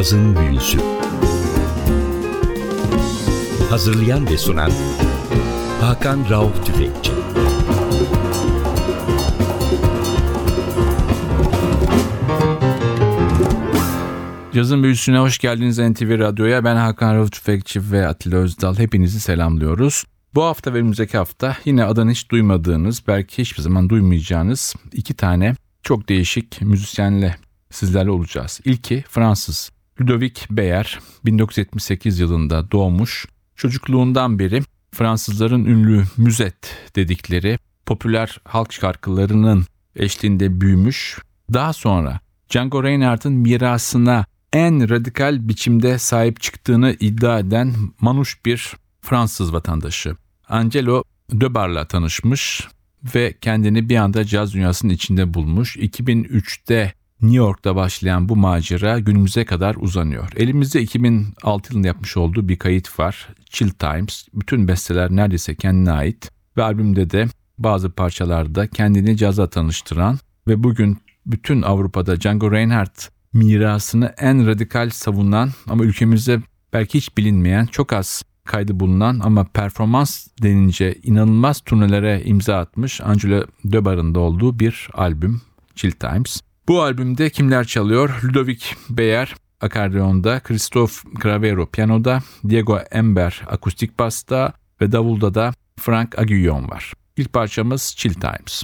Cazın Büyüsü Hazırlayan ve sunan Hakan Rauf Tüfekçi Cazın Büyüsü'ne hoş geldiniz NTV Radyo'ya. Ben Hakan Rauf Tüfekçi ve Atilla Özdal. Hepinizi selamlıyoruz. Bu hafta ve önümüzdeki hafta yine adını hiç duymadığınız, belki hiçbir zaman duymayacağınız iki tane çok değişik müzisyenle sizlerle olacağız. İlki Fransız Ludovic Beyer 1978 yılında doğmuş. Çocukluğundan beri Fransızların ünlü müzet dedikleri popüler halk şarkılarının eşliğinde büyümüş. Daha sonra Django Reinhardt'ın mirasına en radikal biçimde sahip çıktığını iddia eden manuş bir Fransız vatandaşı. Angelo Debar'la tanışmış ve kendini bir anda caz dünyasının içinde bulmuş. 2003'te New York'ta başlayan bu macera günümüze kadar uzanıyor. Elimizde 2006 yılında yapmış olduğu bir kayıt var. Chill Times. Bütün besteler neredeyse kendine ait ve albümde de bazı parçalarda kendini caza tanıştıran ve bugün bütün Avrupa'da Django Reinhardt mirasını en radikal savunan ama ülkemizde belki hiç bilinmeyen çok az kaydı bulunan ama performans denince inanılmaz turnelere imza atmış Angela Debar'ın da olduğu bir albüm Chill Times. Bu albümde kimler çalıyor? Ludovic Beyer akordeonda, Christophe Cravero piyanoda, Diego Ember akustik basta ve davulda da Frank Aguillon var. İlk parçamız Chill Times.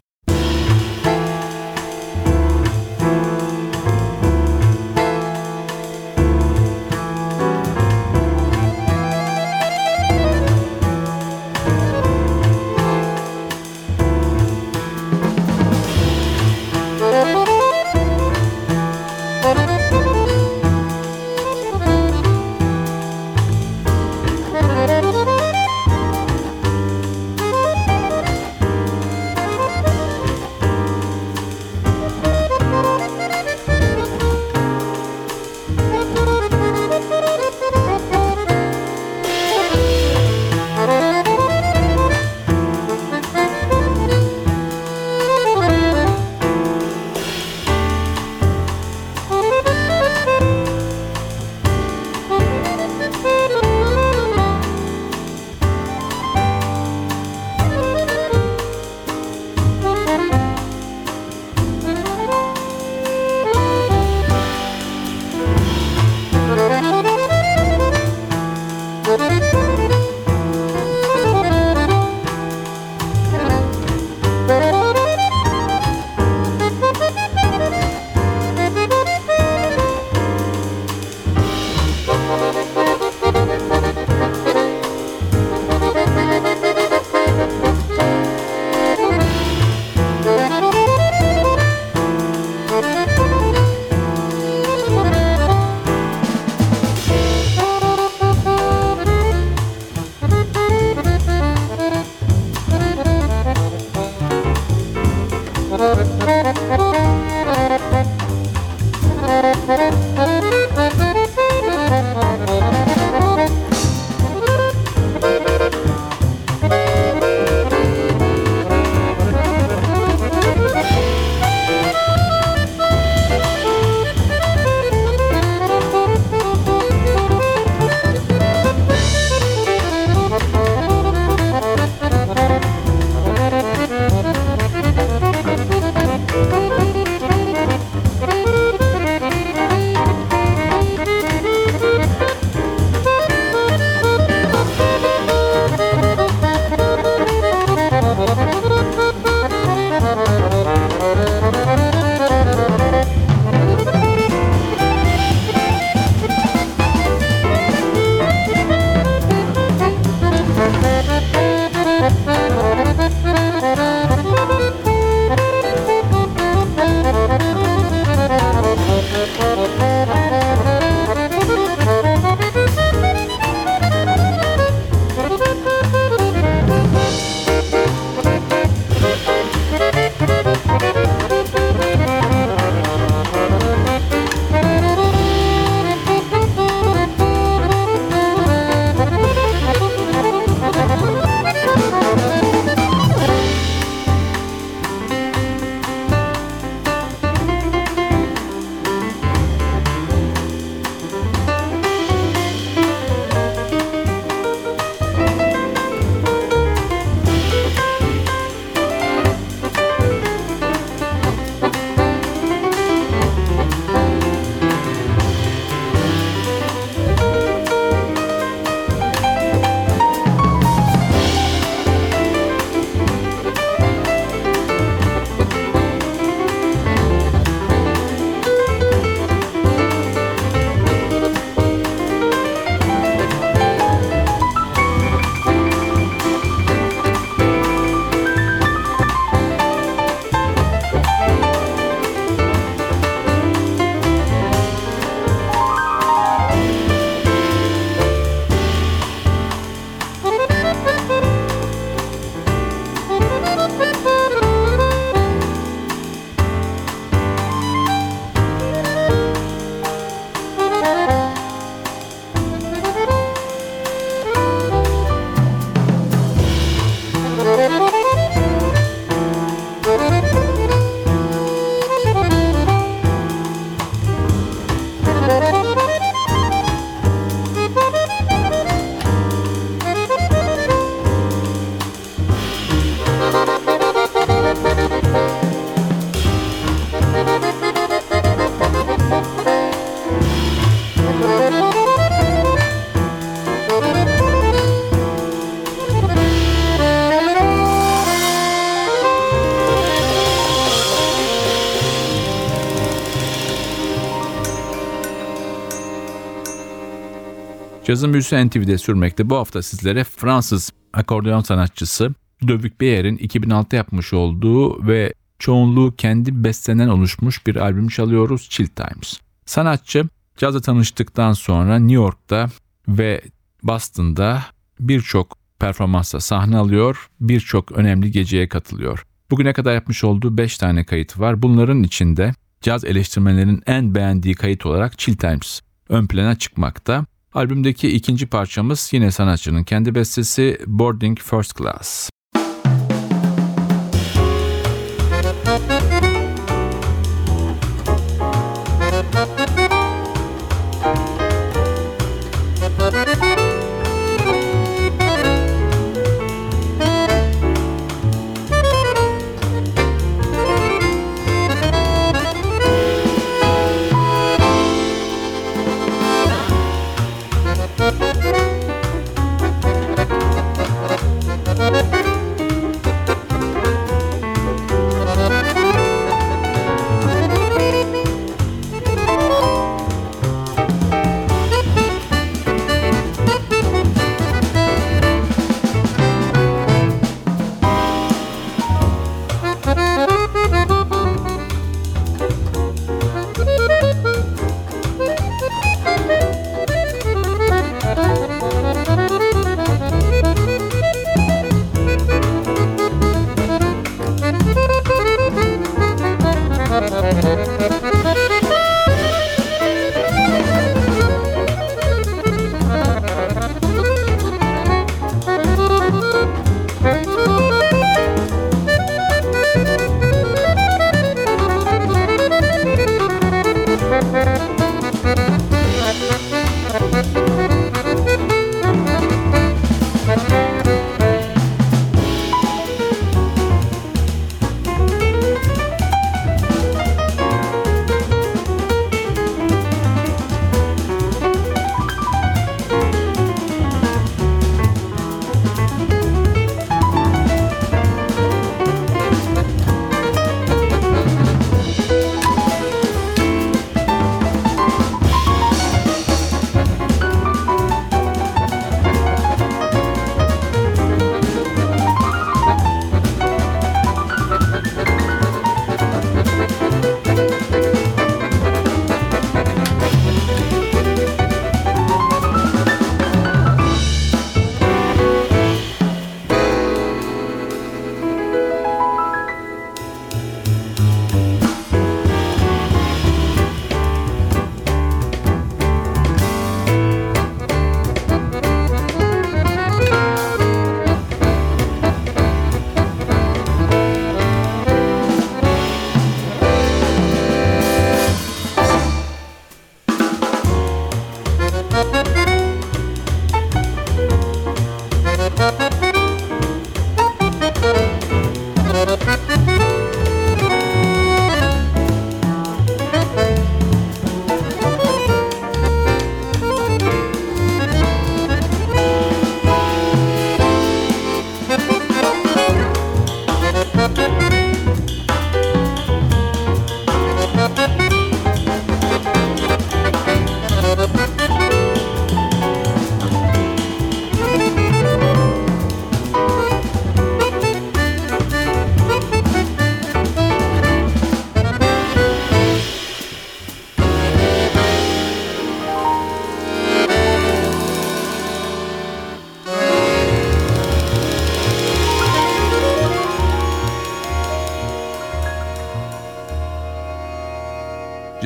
Cazın büyüsü NTV'de sürmekte. Bu hafta sizlere Fransız akordeon sanatçısı Ludovic Beyer'in 2006 yapmış olduğu ve çoğunluğu kendi bestenen oluşmuş bir albüm çalıyoruz Chill Times. Sanatçı cazla tanıştıktan sonra New York'ta ve Boston'da birçok performansa sahne alıyor, birçok önemli geceye katılıyor. Bugüne kadar yapmış olduğu 5 tane kayıt var. Bunların içinde caz eleştirmenlerin en beğendiği kayıt olarak Chill Times ön plana çıkmakta. Albümdeki ikinci parçamız yine sanatçının kendi bestesi Boarding First Class.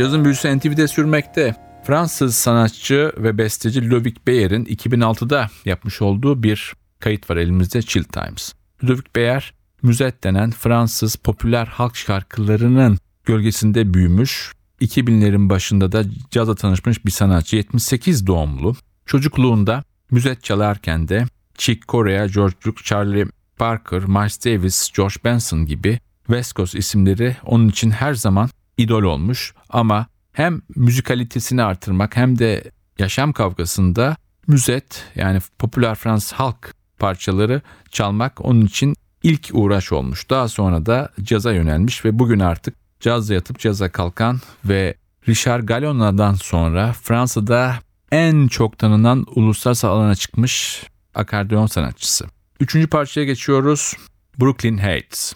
Cazın büyüsü NTV'de sürmekte. Fransız sanatçı ve besteci Ludovic Beyer'in 2006'da yapmış olduğu bir kayıt var elimizde Chill Times. Ludovic Beyer, müzet denen Fransız popüler halk şarkılarının gölgesinde büyümüş, 2000'lerin başında da cazla tanışmış bir sanatçı 78 doğumlu. Çocukluğunda müzet çalarken de Chick Corea, George Duke, Charlie Parker, Miles Davis, George Benson gibi West Coast isimleri onun için her zaman idol olmuş ama hem müzikalitesini artırmak hem de yaşam kavgasında müzet yani popüler Fransız halk parçaları çalmak onun için ilk uğraş olmuş. Daha sonra da caza yönelmiş ve bugün artık cazla yatıp caza kalkan ve Richard Galona'dan sonra Fransa'da en çok tanınan uluslararası alana çıkmış akordeon sanatçısı. Üçüncü parçaya geçiyoruz. Brooklyn Heights.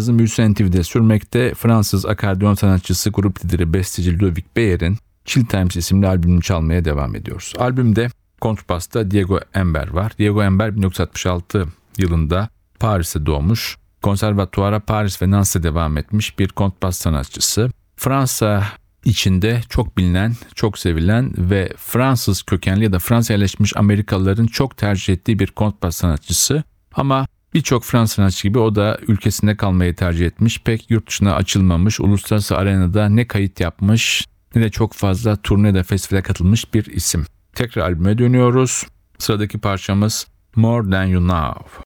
Cazın büyüsü NTV'de sürmekte Fransız akordeon sanatçısı grup lideri besteci Ludovic Beyer'in Chill Times isimli albümünü çalmaya devam ediyoruz. Albümde kontrbasta Diego Ember var. Diego Ember 1966 yılında Paris'te doğmuş. Konservatuara Paris ve Nance'de devam etmiş bir kontrbas sanatçısı. Fransa içinde çok bilinen, çok sevilen ve Fransız kökenli ya da Fransa yerleşmiş Amerikalıların çok tercih ettiği bir kontrbas sanatçısı. Ama Birçok Fransız sanatçı gibi o da ülkesinde kalmayı tercih etmiş. Pek yurt dışına açılmamış, uluslararası arenada ne kayıt yapmış ne de çok fazla turnede festivale katılmış bir isim. Tekrar albüme dönüyoruz. Sıradaki parçamız More Than You Know.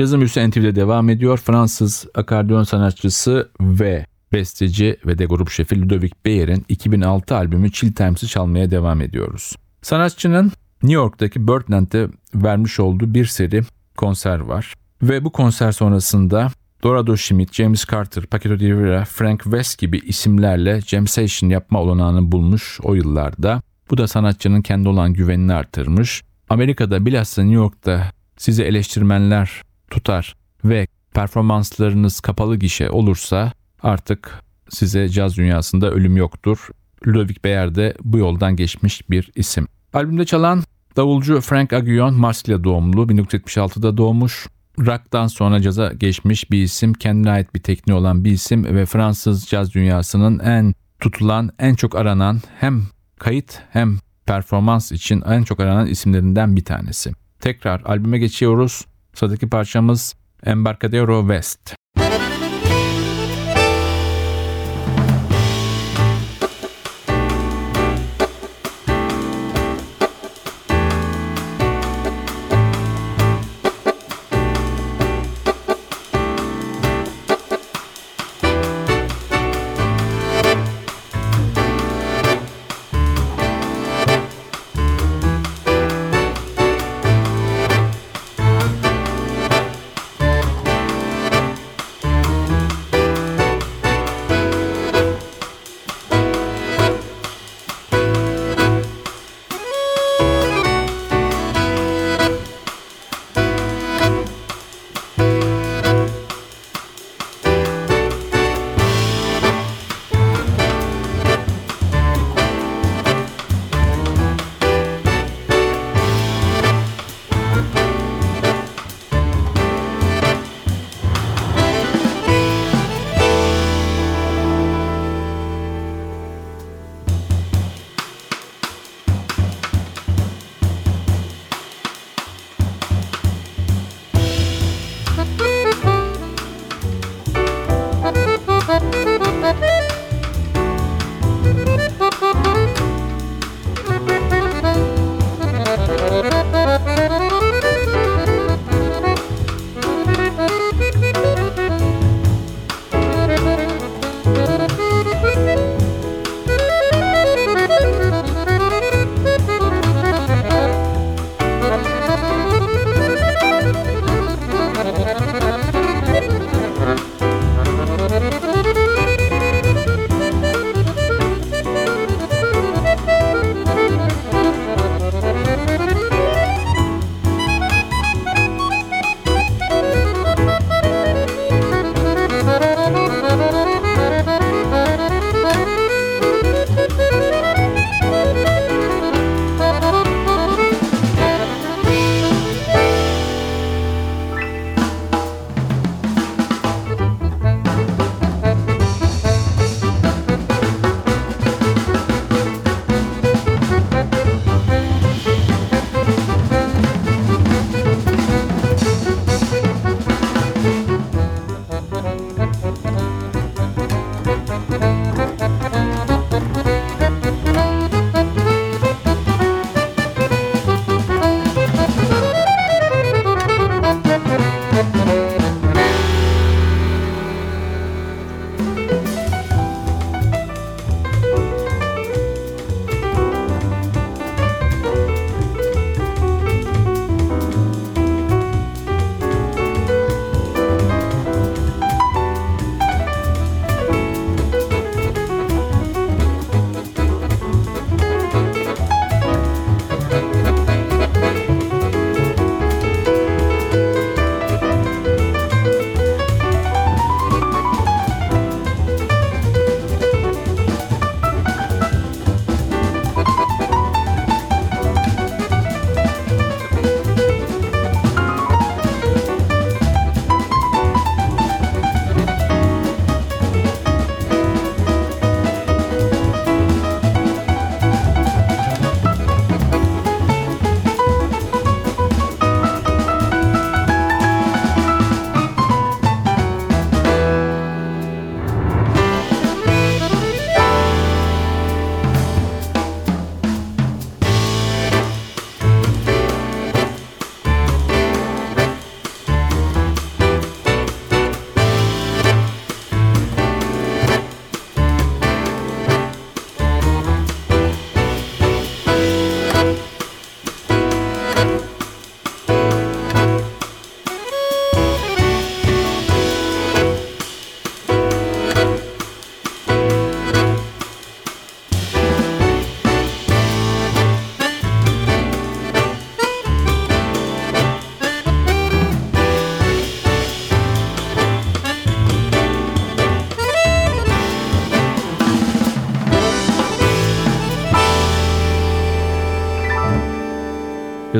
Cazın Büyüsü NTV'de devam ediyor. Fransız akordeon sanatçısı ve besteci ve de grup şefi Ludovic Bayer'in 2006 albümü Chill Times'ı çalmaya devam ediyoruz. Sanatçının New York'taki Birdland'de vermiş olduğu bir seri konser var. Ve bu konser sonrasında Dorado Schmidt, James Carter, Paquito de Rivera, Frank West gibi isimlerle jam session yapma olanağını bulmuş o yıllarda. Bu da sanatçının kendi olan güvenini artırmış. Amerika'da bilhassa New York'ta sizi eleştirmenler tutar ve performanslarınız kapalı gişe olursa artık size caz dünyasında ölüm yoktur. Ludovic Beyer de bu yoldan geçmiş bir isim. Albümde çalan davulcu Frank Aguillon Marsilya doğumlu 1976'da doğmuş. Rock'tan sonra caza geçmiş bir isim, kendine ait bir tekniği olan bir isim ve Fransız caz dünyasının en tutulan, en çok aranan hem kayıt hem performans için en çok aranan isimlerinden bir tanesi. Tekrar albüme geçiyoruz. Sıradaki parçamız Embarcadero West.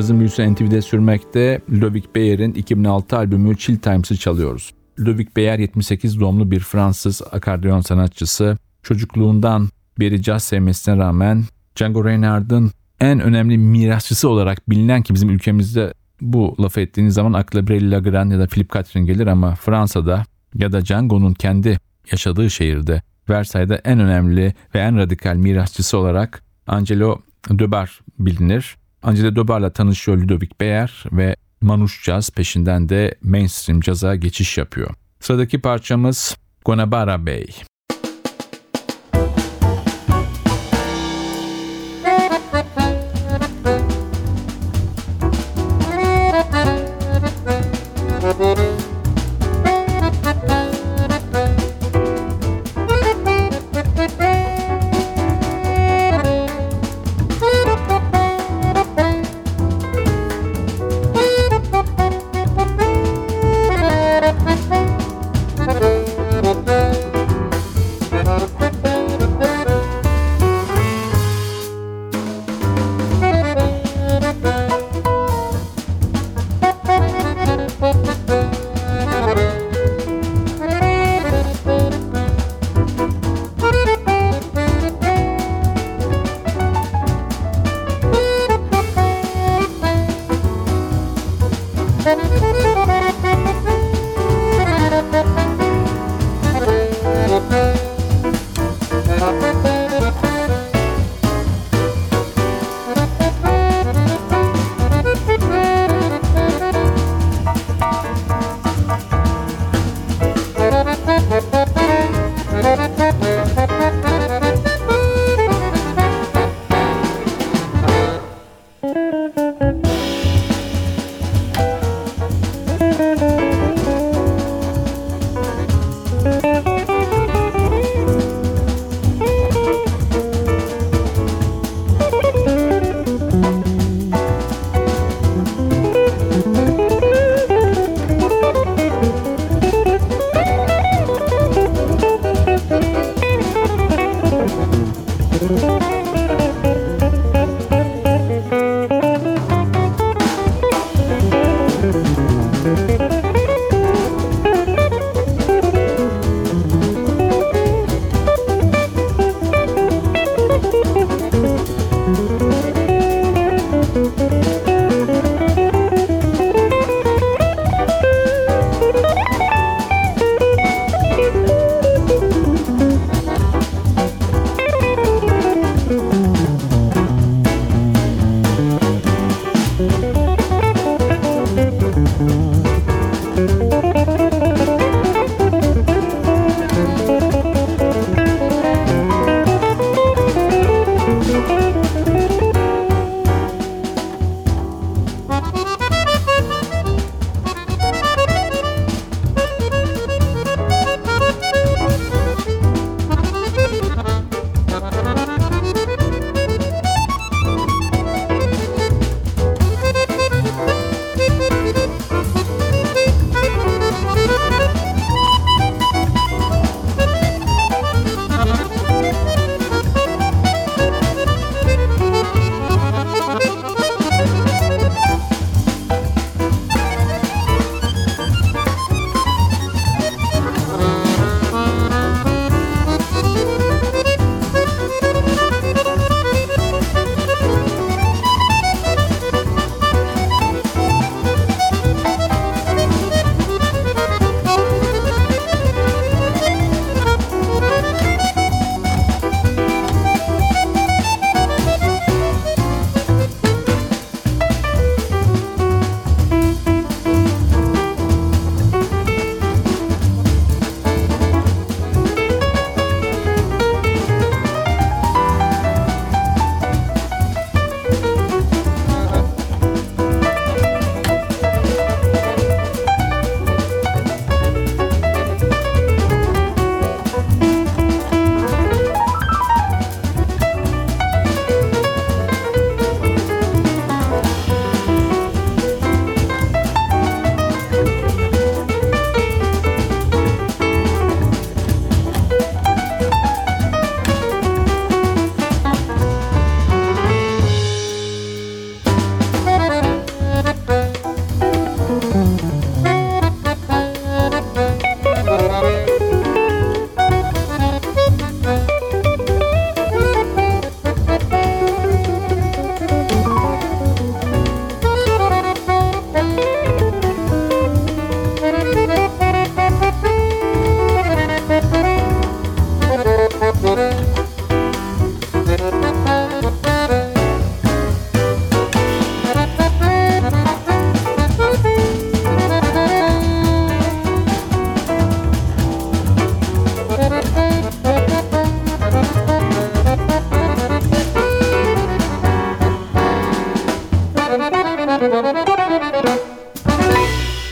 Yazın büyüsü NTV'de sürmekte Ludovic Beyer'in 2006 albümü Chill Times'ı çalıyoruz. Ludovic Beyer 78 doğumlu bir Fransız akordeon sanatçısı. Çocukluğundan beri caz sevmesine rağmen Django Reinhardt'ın en önemli mirasçısı olarak bilinen ki bizim ülkemizde bu lafı ettiğiniz zaman akla Brel Legrand ya da Philip Catherine gelir ama Fransa'da ya da Django'nun kendi yaşadığı şehirde Versailles'de en önemli ve en radikal mirasçısı olarak Angelo Döber bilinir. Angelo Döber'le tanışıyor Ludovic Beyer ve Manuş Jazz peşinden de mainstream caza geçiş yapıyor. Sıradaki parçamız Gonabara Bey.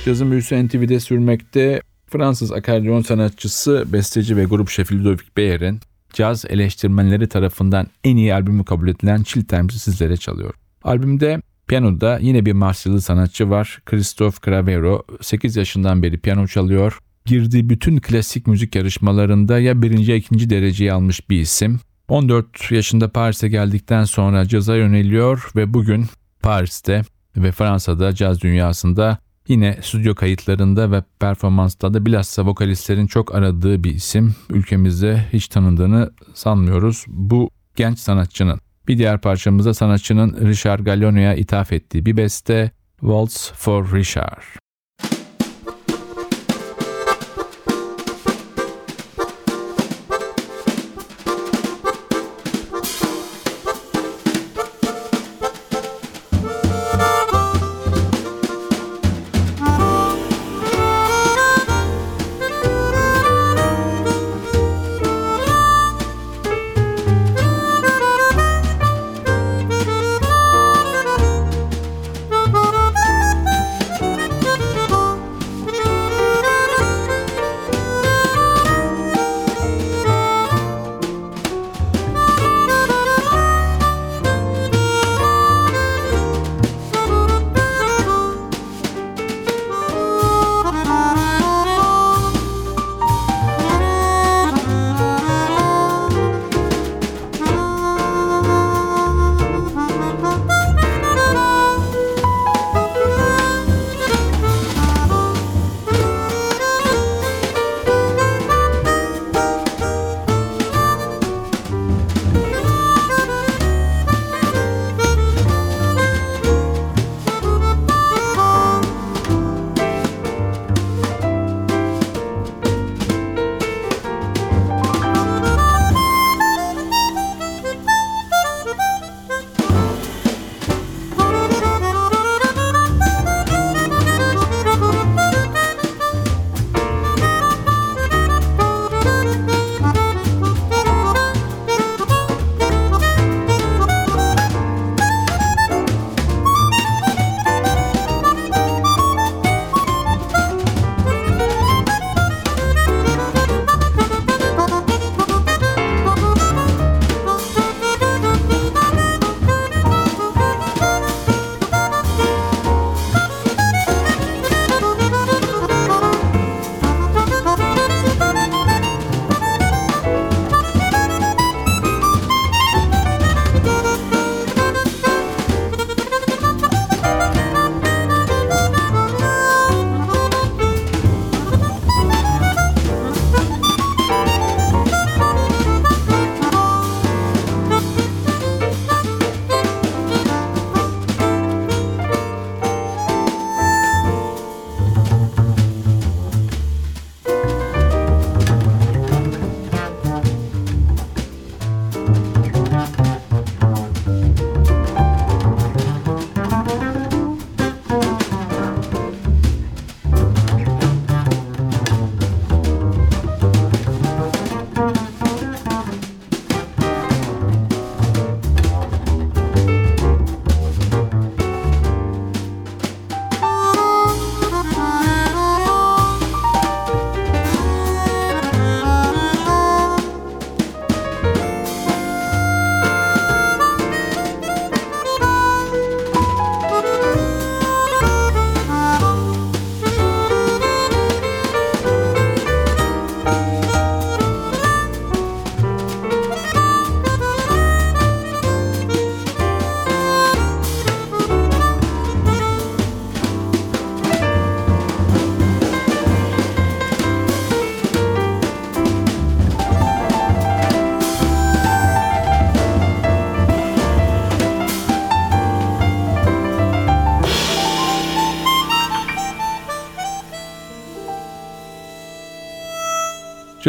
Cazın büyüsü NTV'de sürmekte Fransız akordeon sanatçısı, besteci ve grup şefi Ludovic Beyer'in caz eleştirmenleri tarafından en iyi albümü kabul edilen Chill Times'ı sizlere çalıyor. Albümde piyanoda yine bir Marsilyalı sanatçı var. Christophe Cravero 8 yaşından beri piyano çalıyor. Girdiği bütün klasik müzik yarışmalarında ya birinci ya ikinci dereceyi almış bir isim. 14 yaşında Paris'e geldikten sonra caza yöneliyor ve bugün Paris'te ve Fransa'da caz dünyasında Yine stüdyo kayıtlarında ve performanslarda bilhassa vokalistlerin çok aradığı bir isim. Ülkemizde hiç tanındığını sanmıyoruz. Bu genç sanatçının. Bir diğer parçamızda sanatçının Richard Galliano'ya ithaf ettiği bir beste Waltz for Richard.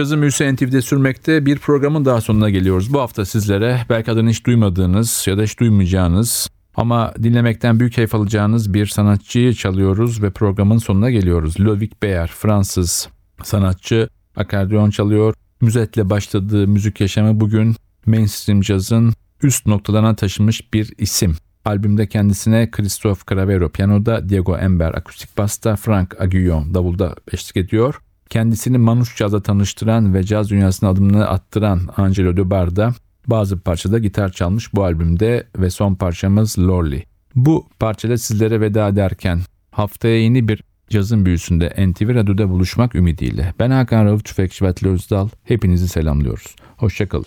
Cazı Büyüsü NTV'de sürmekte bir programın daha sonuna geliyoruz. Bu hafta sizlere belki adını hiç duymadığınız ya da hiç duymayacağınız ama dinlemekten büyük keyif alacağınız bir sanatçıyı çalıyoruz ve programın sonuna geliyoruz. Ludovic Beyer, Fransız sanatçı, akordeon çalıyor. Müzetle başladığı müzik yaşamı bugün mainstream cazın üst noktalarına taşımış bir isim. Albümde kendisine Christoph Cravero piyanoda, Diego Ember akustik basta, Frank Aguillon davulda eşlik ediyor. Kendisini Manouche Jazz'a tanıştıran ve caz dünyasına adımını attıran Angelo Dubar da bazı parçada gitar çalmış bu albümde ve son parçamız Lorly. Bu parçada sizlere veda ederken haftaya yeni bir cazın büyüsünde NTV Radyo'da buluşmak ümidiyle. Ben Hakan Rauf Tüfekçi ve Özdal. Hepinizi selamlıyoruz. Hoşçakalın.